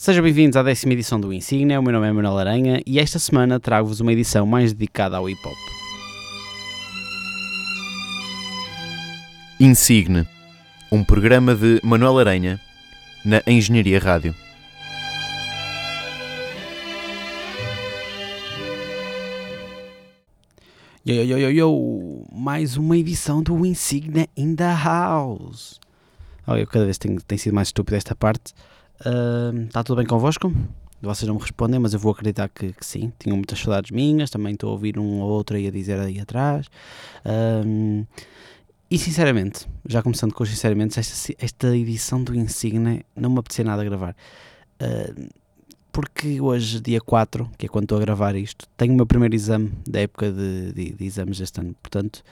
Sejam bem-vindos à décima edição do Insignia. O meu nome é Manuel Aranha e esta semana trago-vos uma edição mais dedicada ao hip hop. Insigne, um programa de Manuel Aranha na Engenharia Rádio. Yo, yo, yo, yo, mais uma edição do Insignia in the House. Oh, eu cada vez tenho, tem sido mais estúpido esta parte. Está tudo bem convosco? Vocês não me respondem, mas eu vou acreditar que, que sim. Tinham muitas saudades minhas, também estou a ouvir um ou outro aí a dizer aí atrás. E sinceramente, já começando com os sinceramente, esta, esta edição do Insignia não me apetecia nada a gravar. Ahm, porque hoje, dia 4, que é quando estou a gravar isto, tenho o meu primeiro exame da época de, de, de exames deste ano. Portanto,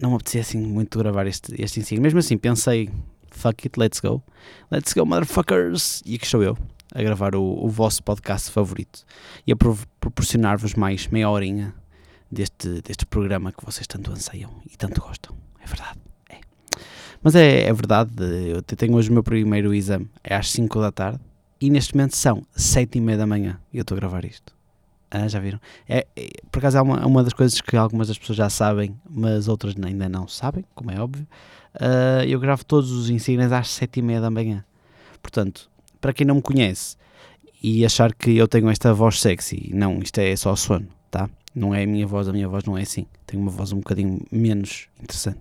não me apetecia assim muito gravar este, este Insignia. Mesmo assim, pensei, fuck it, let's go. Let's go, motherfuckers! E aqui estou eu, a gravar o, o vosso podcast favorito e a pro- proporcionar-vos mais meia horinha deste, deste programa que vocês tanto anseiam e tanto gostam. É verdade, é. Mas é, é verdade, eu te- tenho hoje o meu primeiro exame, é às 5 da tarde e neste momento são 7 e meia da manhã e eu estou a gravar isto. Ah, já viram? É, é- por acaso é uma, é uma das coisas que algumas das pessoas já sabem, mas outras ainda não sabem, como é óbvio. Ah, eu gravo todos os insígnias às 7 e meia da manhã. Portanto, para quem não me conhece e achar que eu tenho esta voz sexy, não, isto é só sono, tá? Não é a minha voz, a minha voz não é assim. Tenho uma voz um bocadinho menos interessante.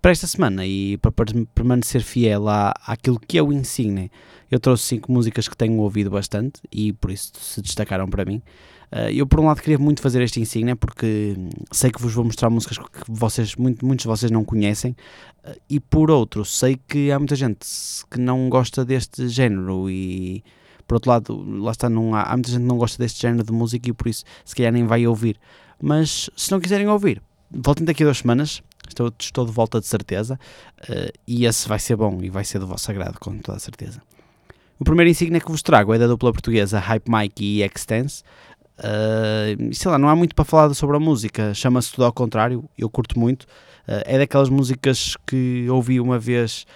Para esta semana e para per- permanecer fiel à, àquilo que é o Insigne, eu trouxe cinco músicas que tenho ouvido bastante e por isso se destacaram para mim. Ah, eu, por um lado, queria muito fazer este Insigne porque sei que vos vou mostrar músicas que vocês, muito, muitos de vocês não conhecem Uh, e por outro, sei que há muita gente que não gosta deste género e por outro lado, lá está, não há, há muita gente que não gosta deste género de música e por isso se calhar nem vai ouvir. Mas se não quiserem ouvir, voltem daqui a duas semanas, estou, estou de volta de certeza uh, e esse vai ser bom e vai ser do vosso agrado, com toda a certeza. O primeiro insígnia que vos trago é da dupla portuguesa Hype Mike e Extense. Uh, sei lá, não há muito para falar sobre a música, chama-se Tudo ao Contrário, eu curto muito. Uh, é daquelas músicas que ouvi uma vez,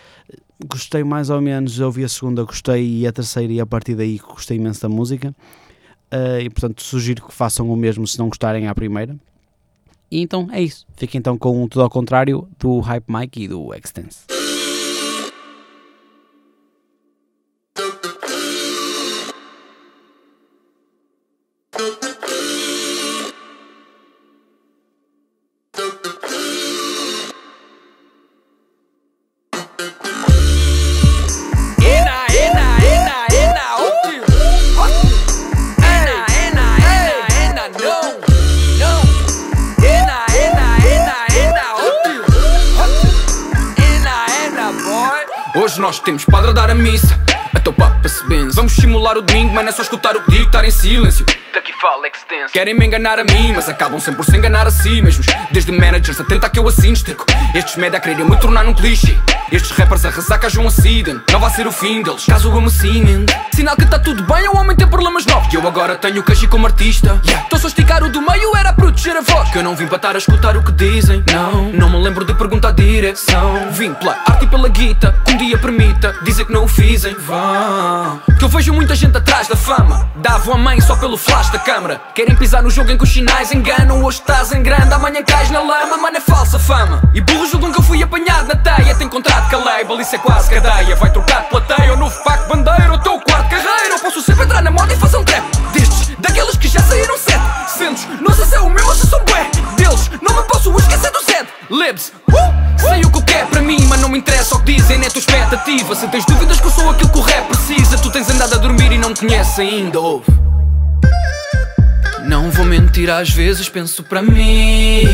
gostei mais ou menos, ouvi a segunda, gostei, e a terceira, e a partir daí gostei imenso da música. Uh, e portanto, sugiro que façam o mesmo se não gostarem à primeira. E então é isso. Fiquem então com o Tudo ao Contrário do Hype Mike e do Extense. Temos padre a dar a missa. Então papa se benze. Vamos simular o domingo, mas não é só escutar o que digo, estar em silêncio. Daqui fala extenso. Querem me enganar a mim, mas acabam sempre por se enganar a si mesmos. Desde managers a tentar que eu assim estico. Estes média querem me tornar num clichê. Estes rappers a ressaca um acidente. Não vai ser o fim deles, caso eu me cimente. Sinal que tá tudo bem, o homem tem problemas novos. E eu agora tenho queixo como artista. Estou só a esticar o do meio, era a proteger a voz. Que eu não vim para estar a escutar o que dizem. Não, não me lembro de perguntar direção. Vim pela arte e pela guita, que um dia permita dizer que não o fiz em Que eu vejo muita gente atrás da fama. Davam a mãe só pelo flash da câmara. Querem pisar no jogo em que os sinais enganam. Hoje estás em grande, amanhã cais na lama. Mano, é falsa fama. E burros julgam que eu fui apanhado na teia. Tem contrato com a label, isso é quase cadeia. Vai trocar de plateia, ou novo paco bandeira, ou teu quarto carreira. Ou posso sempre entrar na moda e fazer um trap. Destes, daqueles que já saíram sete. Centos, não sei se é o meu ou se são bué. Deles, não me posso esquecer do Zed. Libs, uh, não me interessa o que dizem, é tua expectativa. Se tens dúvidas que eu sou aquilo que o rap precisa, tu tens andado a dormir e não me conheces ainda, ouve. Não vou mentir, às vezes penso para mim.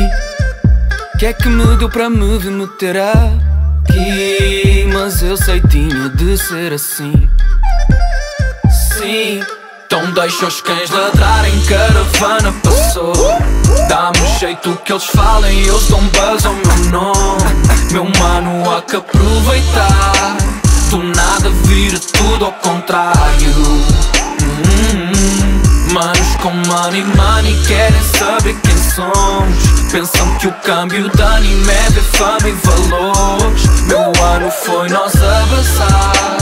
Que é que me deu para me meter aqui? Mas eu sei tinha de ser assim. Deixa os cães ladrarem, caravana passou. Dá-me jeito que eles falem, eles dão buzz ao meu nome. Meu mano, há que aproveitar. Do nada vira tudo ao contrário. Hum, Manos com money, money querem saber quem somos. Pensam que o câmbio de anime é fama e valores. Meu ano foi nós abraçar.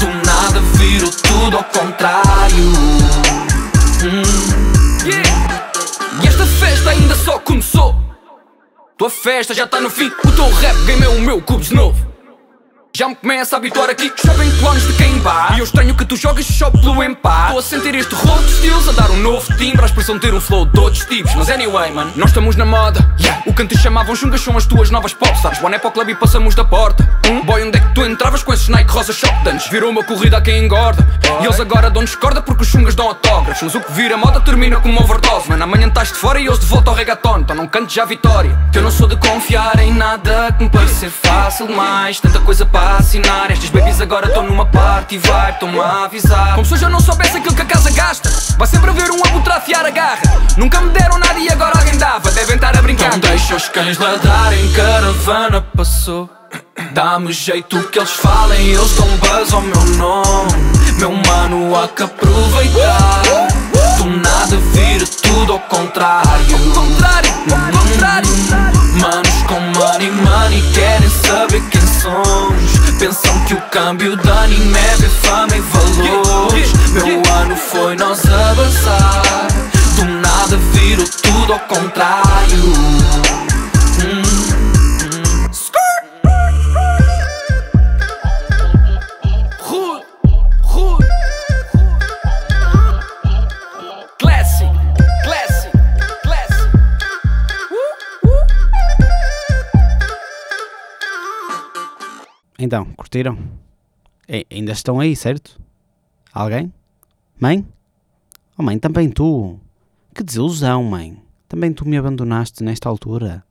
Do nada vira tudo ao contrário. Hum. Yeah. E esta festa ainda só começou. Tua festa já tá no fim, o teu rap game o meu cubo de novo. Já me começa a habituar aqui Chovem clones de quem vá E eu estranho que tu jogas só pelo empate. Estou a sentir este rolo de estilos A dar um novo timbre. A expressão ter um flow de outros tipos. Mas anyway, man Nós estamos na moda. Yeah. O que antes chamavam chungas São as tuas novas popstars One é para o club e passamos da porta. Boy, onde é que tu entravas com esses Nike rosa shotguns Virou uma corrida a quem engorda. E eles agora dão-nos corda Porque os chungas dão autógrafos. Mas o que vira moda termina como overdose Man, amanhã estás de fora e eles de volta ao reggaeton. Então não cantes já vitória. Que eu não sou de confiar em nada Que me parece ser fácil mais Tanta coisa assinar. Estes babies agora estão numa party vibe Estão-me a avisar. Como se eu já não soubesse aquilo que a casa gasta. Vai sempre haver um abutre a garra. Nunca me deram nada e agora alguém dava. Devem estar a brincar. Não deixa os cães ladrarem Caravana passou. Dá-me jeito que eles falem Eles dão buzz ao meu nome. Meu mano, há que aproveitar. Do nada vira tudo Ao contrário, câmbio de anime é ver fama e valores Meu ano foi nós avançar Do nada vira tudo ao contrário Hum, hum. Classic, classic. Então, curtiram? E- ainda estão aí, certo? Alguém? Mãe? Oh mãe, também tu. Que desilusão, mãe. Também tu me abandonaste nesta altura.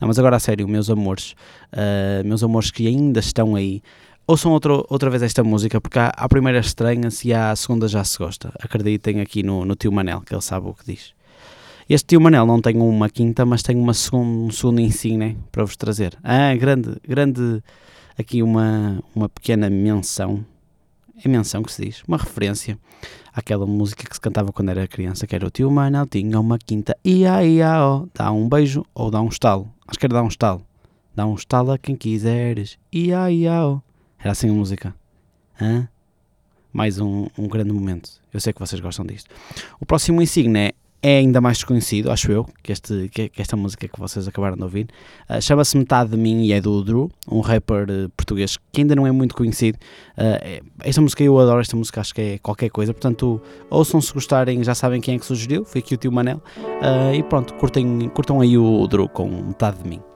Não, mas agora a sério, meus amores, ah, meus amores que ainda estão aí, ouçam outro, outra vez esta música, porque à primeira estranha-se e à segunda já se gosta. Acreditem aqui no, no tio Manel, que ele sabe o que diz. Este tio Manel não tem uma quinta, mas tem uma segunda, um segundo insígne para vos trazer. Ah, grande, grande, aqui uma, uma pequena menção, é menção que se diz, uma referência àquela música que se cantava quando era criança, que era o tio Manel tinha uma quinta, ia, ia, ó, dá um beijo ou dá um estalo, acho que era dá um estalo, dá um estalo a quem quiseres, ia, ia, ó, era assim a música, Hã? mais um, um grande momento, eu sei que vocês gostam disto. O próximo insígne é é ainda mais desconhecido, acho eu, que, este, que, que esta música que vocês acabaram de ouvir. Uh, Chama-se Metade de Mim e é do Drew, um rapper uh, português que ainda não é muito conhecido. Uh, esta música eu adoro, esta música acho que é qualquer coisa, portanto, ouçam se gostarem, já sabem quem é que sugeriu, foi aqui o tio Manel. Uh, e pronto, curtem, curtam aí o Drew com Metade de Mim.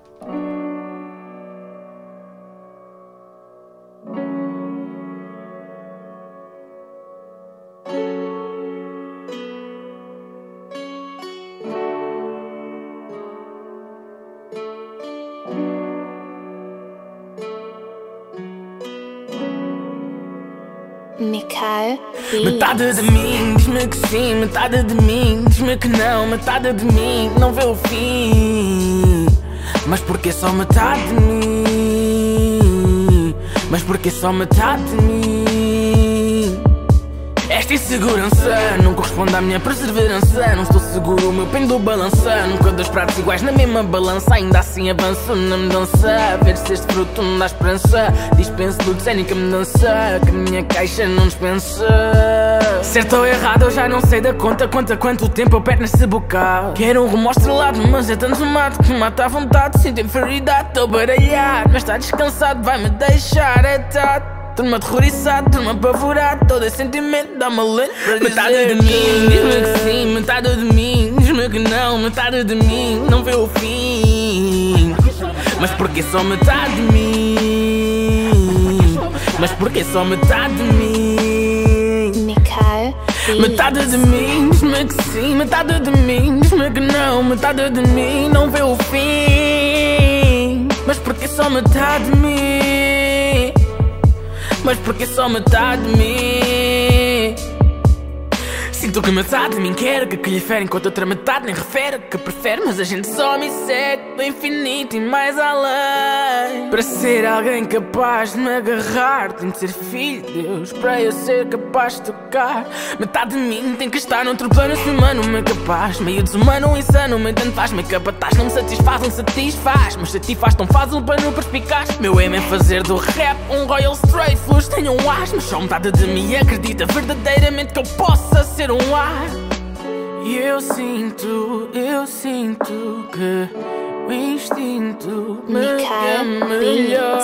Beats. Metade de mim diz-me que sim, metade de mim diz-me que não, metade de mim não vê o fim. Mas porque só metade de mim? Mas porque só metade de mim? Esta insegurança não corresponde à minha perseverança. Não estou seguro, o meu pêndulo balança. Nunca dois pratos iguais na mesma balança. Ainda assim avanço na mudança. Ver se este fruto me dá esperança. Dispenso do mudança. Que a minha caixa não dispensa. Certo ou errado, eu já não sei da conta. Quanto a quanto tempo eu perco nesse bocado. Quero um rumo estrelado, mas é tanto mato que me mata à vontade. Sinto inferioridade, estou baralhado. Mas está descansado, vai-me deixar atado. Turma aterrorizado, turma apavorado Todo esse sentimento dá-me lento para Metade de mim diz-me que sim, metade de mim Diz-me que não, metade de mim Não vê o fim Mas porque só metade de mim Mas porque só metade de mim. Metade de mim diz-me que sim, metade de mim diz-me que não, metade de mim não vê o fim. Mas porque só metade de mim? Mas porque só metade de mim? Sinto que metade de mim quer que, que lhe fere enquanto outra metade nem refere que prefere, mas a gente só me segue do infinito e mais além. Para ser alguém capaz de me agarrar, tenho de ser filho de Deus para eu ser capaz de tocar. Metade de mim tem que estar noutro plano, se humano me é capaz. Meio desumano, insano, me tanto faz, me capataz, não me satisfaz, não satisfaz, mas satisfaz tão faz um pano perspicaz. Meu aim é fazer do rap um Royal Straight, flus tenham um as, mas só metade de mim acredita verdadeiramente que eu possa ser um ar. E eu sinto, eu sinto que o instinto me quer Mikael melhor.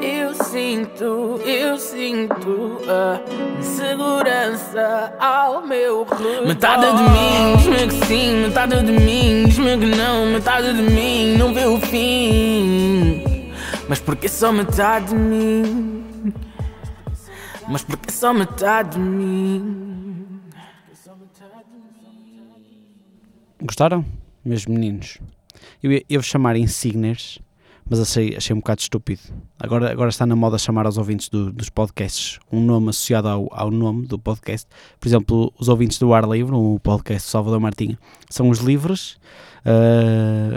Eu sinto, eu sinto a insegurança ao meu redor. Metade de mim diz-me que sim, metade de mim diz-me que não, metade de mim não vê o fim. Mas porque só metade de mim? Mas porque só metade de mim? Gostaram? Meus meninos. Eu ia, ia chamar Insigners, mas achei, achei um bocado estúpido. Agora, agora está na moda chamar aos ouvintes do- dos podcasts um nome associado ao, ao nome do podcast. Por exemplo, os ouvintes do Ar Livre, o podcast do Salvador Martinha, são os livres.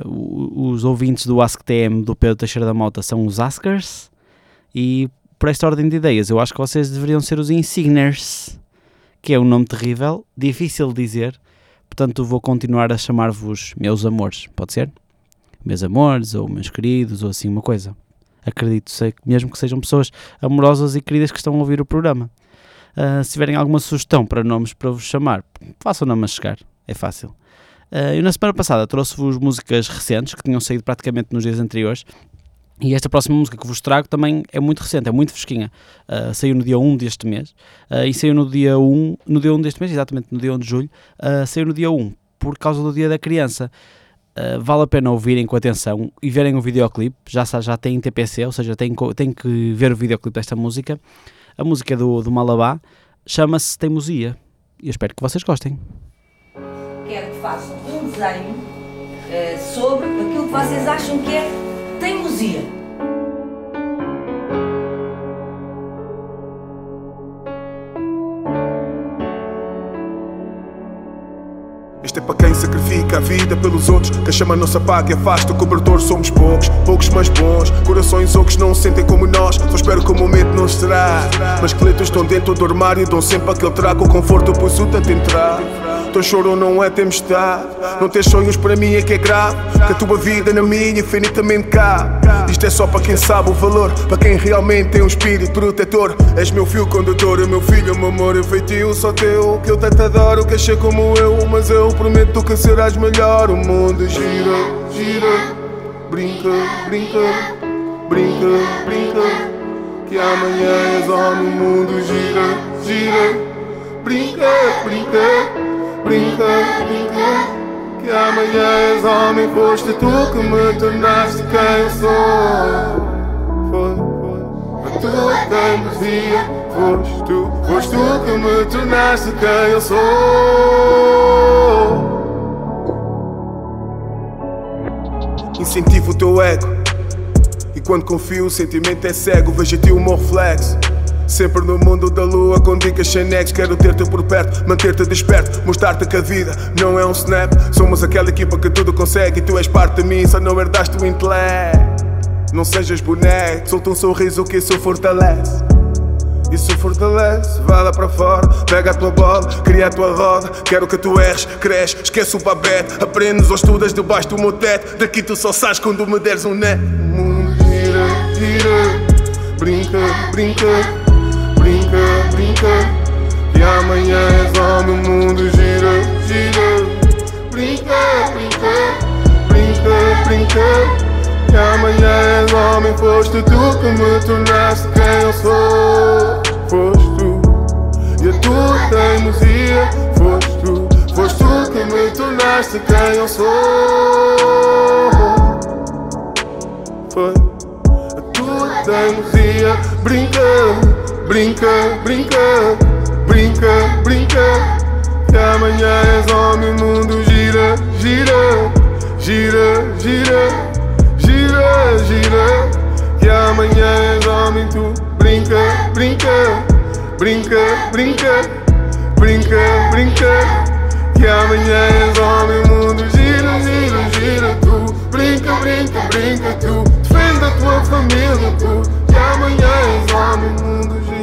O- os ouvintes do AskTM do Pedro Teixeira da Mota são os Askers. E por esta ordem de ideias, eu acho que vocês deveriam ser os Insigners, que é um nome terrível, difícil de dizer. Portanto, vou continuar a chamar-vos meus amores, pode ser? Meus amores, ou meus queridos, ou assim uma coisa. Acredito, sei, mesmo que sejam pessoas amorosas e queridas que estão a ouvir o programa. Ah, se tiverem alguma sugestão para nomes para vos chamar, façam-na-me a chegar, é fácil. Ah, eu na semana passada trouxe-vos músicas recentes que tinham saído praticamente nos dias anteriores. E esta próxima música que vos trago também é muito recente, é muito fresquinha. Ah, saiu no dia 1 deste mês ah, e saiu no dia 1, no dia 1 deste mês, exatamente no dia 1 de julho, ah, saiu no dia 1 por causa do Dia da Criança. Uh, vale a pena ouvirem com atenção e verem o videoclipe, já, já tem TPC, ou seja, tem, tem que ver o videoclipe desta música. A música do, do Malabá chama-se Teimosia e eu espero que vocês gostem. quero que façam um desenho sobre aquilo que vocês acham que é teimosia. Isto é para quem sacrifica a vida pelos outros Que a chama não se apaga e afasta o cobertor Somos poucos, poucos mas bons. Corações ocos não se sentem como nós Só espero que o momento não será. Mas esqueletos estão dentro do armário Dão sempre aquele trago, o conforto Pois o tanto entrar Teu choro não é tempestade. Não ter sonhos para mim é que é grave. Que a tua vida na minha infinitamente cá Isto é só para quem sabe o valor. Para quem realmente tem um espírito protetor. És meu fio condutor, é meu filho, meu amor. Eu feitio só teu, que eu tanto adoro Que achei como eu, mas eu prometo que serás melhor. O mundo gira, gira. Brinca, brinca. Brinca, brinca. Que amanhã és homem O mundo gira, gira. Brinca, brinca Brinca, brinca Que amanhã és homem Foste tu que me tornaste quem eu sou. Foi, foi. A tua teimosia Foste tu, foste tu que me tornaste quem eu sou. Incentivo o teu ego. E quando confio o sentimento é cego. Vejo em ti o meu reflexo Sempre no mundo da lua com dicas sem nexo Quero ter-te por perto, manter-te desperto Mostrar-te que a vida não é um snap. Somos aquela equipa que tudo consegue E tu és parte de mim, só não herdaste o intelecto. Não sejas boneco, solta um sorriso que isso fortalece. Isso fortalece, vai lá para fora Pega a tua bola, cria a tua roda. Quero que tu erres, cresce, esquece o babete. Aprendes ou estudas debaixo do meu teto. Daqui tu só sais quando me deres um net O mundo gira, gira. Brinca, brinca Brinca, brinca Que amanhã és homem O mundo gira, gira Brinca, brinca Brinca, brinca que amanhã és homem, foste tu que me tornaste quem eu sou. Foste tu, e a tua teimosia. Foste tu, foste tu que me tornaste quem eu sou. Foi a tua teimosia. Brinca, brinca, brinca, brinca, brinca. Que amanhã és homem, o mundo gira, gira, gira, gira. Gira, gira, que amanhã és homem tu Brinca, brinca, brinca, brinca brinca, brinca. Que amanhã és homem, o mundo gira, gira, gira. Tu brinca, brinca, brinca. Tu defende a tua família. Tu que amanhã és homem, mundo gira.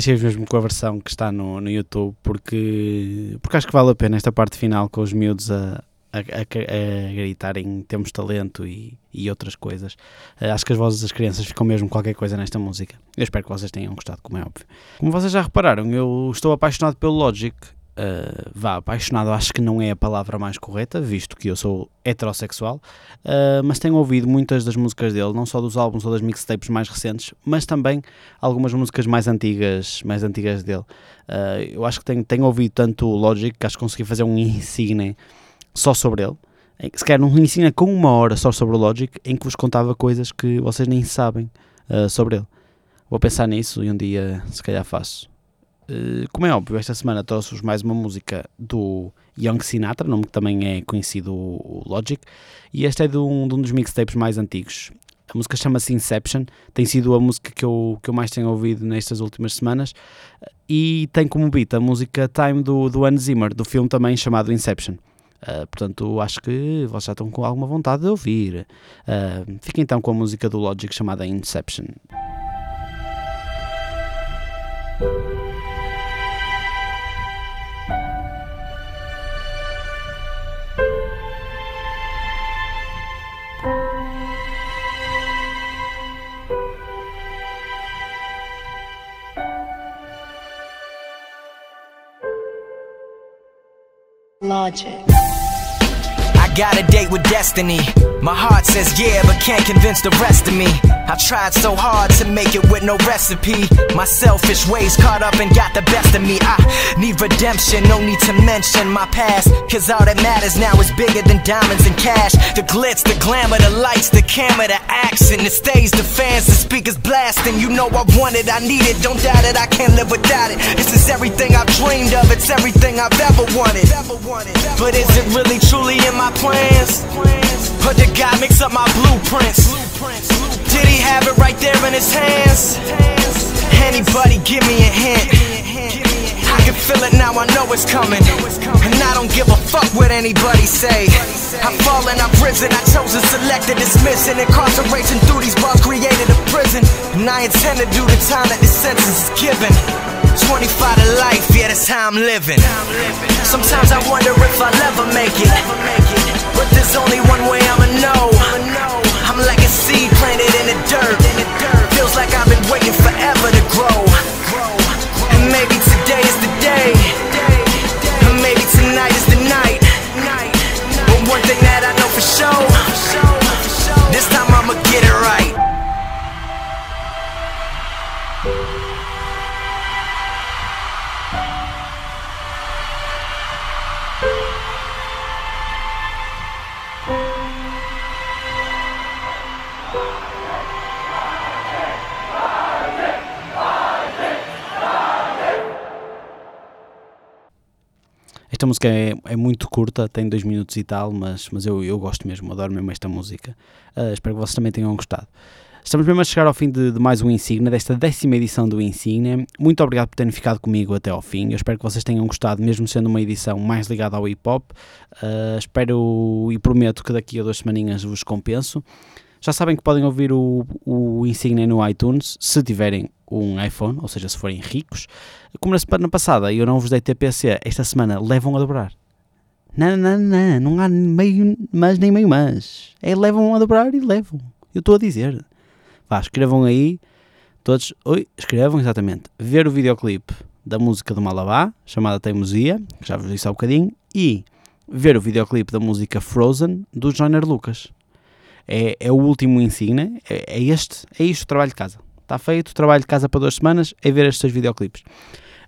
Deixei-vos mesmo com a versão que está no, no YouTube porque, porque acho que vale a pena esta parte final com os miúdos a, a, a, a gritarem temos talento e, e outras coisas. Eh, acho que as vozes das crianças ficam mesmo qualquer coisa nesta música. Eu espero que vocês tenham gostado, como é óbvio. Como vocês já repararam, eu estou apaixonado pelo Logic. Uh, vá, apaixonado acho que não é a palavra mais correta, visto que eu sou heterossexual, uh, mas tenho ouvido muitas das músicas dele, não só dos álbuns ou das mixtapes mais recentes, mas também algumas músicas mais antigas, mais antigas dele. Uh, eu acho que tenho, tenho ouvido tanto o Logic que acho que consegui fazer um insigne só sobre ele. Se calhar um insigne com uma hora só sobre o Logic, em que vos contava coisas que vocês nem sabem sobre ele. Vou pensar nisso e um dia se calhar faço. Uh, como é óbvio, esta semana trouxe-vos mais uma música do Young Sinatra, nome que também é conhecido o Logic, e esta é de um, de um dos mixtapes mais antigos. A música chama-se Inception, tem sido a música que eu, que eu mais tenho ouvido nestas últimas semanas, e tem como beat a música Time do, do Hans Zimmer, do filme também chamado Inception. Uh, portanto, acho que vocês já estão com alguma vontade de ouvir. Uh, fiquem então com a música do Logic chamada Inception. Logic. Got a date with destiny. My heart says yeah, but can't convince the rest of me. I tried so hard to make it with no recipe. My selfish ways caught up and got the best of me. I need redemption, no need to mention my past. Cause all that matters now is bigger than diamonds and cash. The glitz, the glamour, the lights, the camera, the action. The stage, the fans, the speakers blasting. You know I want it, I need it. Don't doubt it, I can't live without it. This is everything I've dreamed of, it's everything I've ever wanted. But is it really truly in my plans? Or did God mix up my blueprints? Did he have it right there in his hands? Anybody give me a hint? I can feel it now, I know it's coming. And I don't give a fuck what anybody say. I've fallen, I've risen, I chose and dismiss it. Incarceration through these bars created a prison. And I intend to do the time that the sentence is given. 25 to life, yeah, that's how I'm living. Sometimes I wonder if I'll ever make it. But there's only one way I'ma know. I'm like a seed planted in the dirt. Feels like I've been waiting forever to grow. And maybe today is the day. And maybe tonight is the night. But one thing that I know for sure. This time I'ma get it right. Esta música é, é muito curta, tem dois minutos e tal, mas, mas eu, eu gosto mesmo, adoro mesmo esta música. Ah, espero que vocês também tenham gostado. Estamos mesmo a chegar ao fim de, de mais um Insignia, desta décima edição do Insignia. Muito obrigado por terem ficado comigo até ao fim. Eu espero que vocês tenham gostado, mesmo sendo uma edição mais ligada ao hip hop. Ah, espero e prometo que daqui a duas semaninhas vos compenso. Já sabem que podem ouvir o, o Insignia no iTunes, se tiverem um iPhone, ou seja, se forem ricos. Como na semana passada eu não vos dei TPC, esta semana levam a dobrar. Não, não, não, não há meio mas nem meio mas. É levam a dobrar e levam. Eu estou a dizer. Vá, escrevam aí, todos, oi, escrevam exatamente, ver o videoclipe da música do Malabá, chamada Teimosia, que já vos disse há um bocadinho, e ver o videoclipe da música Frozen, do Joyner Lucas. É, é o último insígnia, é, é este, é isto o trabalho de casa. Está feito, trabalho de casa para duas semanas, é ver estes videoclipes.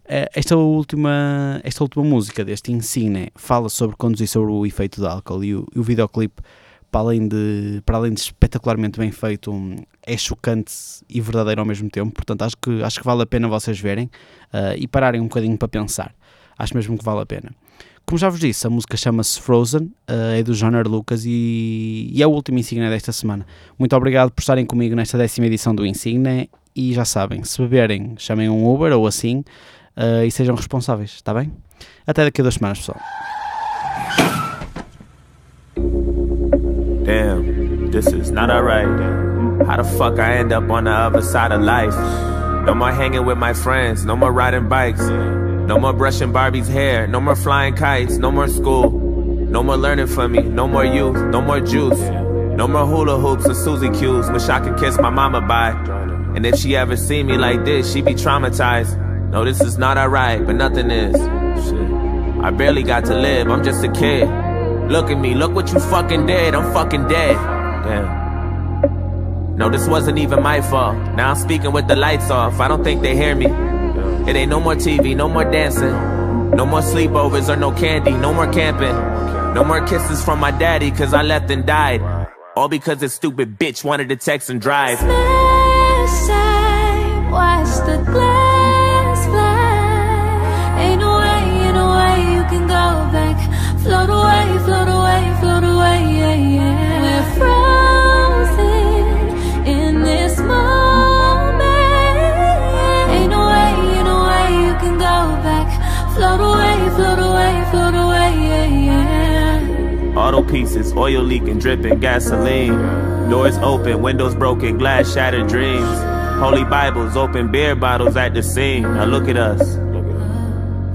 Eh, Esta última, esta última música deste Insigne fala sobre conduzir sobre o efeito de álcool e o, e o videoclipe, para além, de, para além de espetacularmente bem feito, um, é chocante e verdadeiro ao mesmo tempo. Portanto, acho que, acho que vale a pena vocês verem eh, e pararem um bocadinho para pensar. Acho mesmo que vale a pena. Como já vos disse, a música chama-se Frozen, eh, é do Jonar Lucas e, e é o último Insigne desta semana. Muito obrigado por estarem comigo nesta décima edição do Insigne e já sabem, se beberem, chamem um Uber ou assim eh, e sejam responsáveis, está bem? Até daqui a duas semanas, pessoal. Damn, this is not alright. How the fuck I end up on the other side of life? No more hanging with my friends, no more riding bikes, no more brushing Barbie's hair, no more flying kites, no more school, no more learning from me, no more youth, no more juice, no more hula hoops or Susie Q's. Wish I could kiss my mama bye. And if she ever see me like this, she'd be traumatized. No, this is not alright, but nothing is. I barely got to live, I'm just a kid. Look at me, look what you fucking did, I'm fucking dead. Damn. No, this wasn't even my fault. Now I'm speaking with the lights off, I don't think they hear me. It ain't no more TV, no more dancing. No more sleepovers or no candy, no more camping. No more kisses from my daddy, cause I left and died. All because this stupid bitch wanted to text and drive. Watch the glass Auto pieces, oil leaking, dripping, gasoline. Doors open, windows broken, glass shattered dreams. Holy Bibles, open beer bottles at the scene. Now look at us.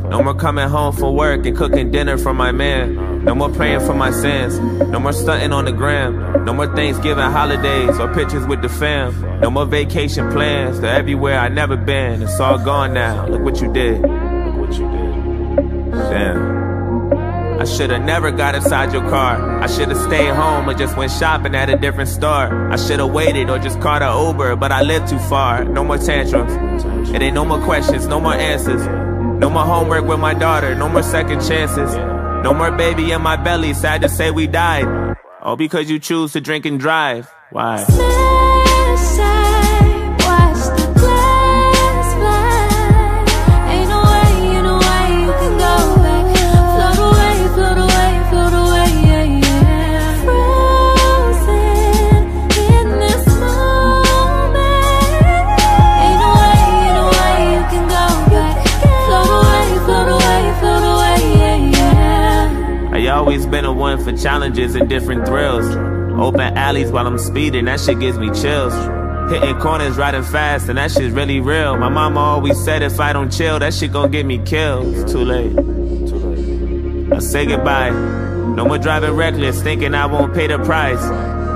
No more coming home from work and cooking dinner for my man. No more praying for my sins. No more stunting on the gram. No more Thanksgiving holidays or pictures with the fam. No more vacation plans to everywhere I never been. It's all gone now. Look what you did. Look what you did. Damn. Should've never got inside your car. I should've stayed home or just went shopping at a different store. I should've waited or just caught an Uber, but I live too far. No more tantrums. It ain't no more questions, no more answers. No more homework with my daughter, no more second chances. No more baby in my belly, sad to say we died. All because you choose to drink and drive. Why? One for challenges and different thrills. Open alleys while I'm speeding, that shit gives me chills. Hitting corners, riding fast, and that shit's really real. My mama always said if I don't chill, that shit gon' get me killed. It's too late. Too late. I say goodbye. No more driving reckless, thinking I won't pay the price.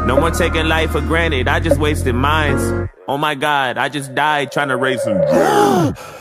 No more taking life for granted, I just wasted mines. Oh my god, I just died trying to raise some.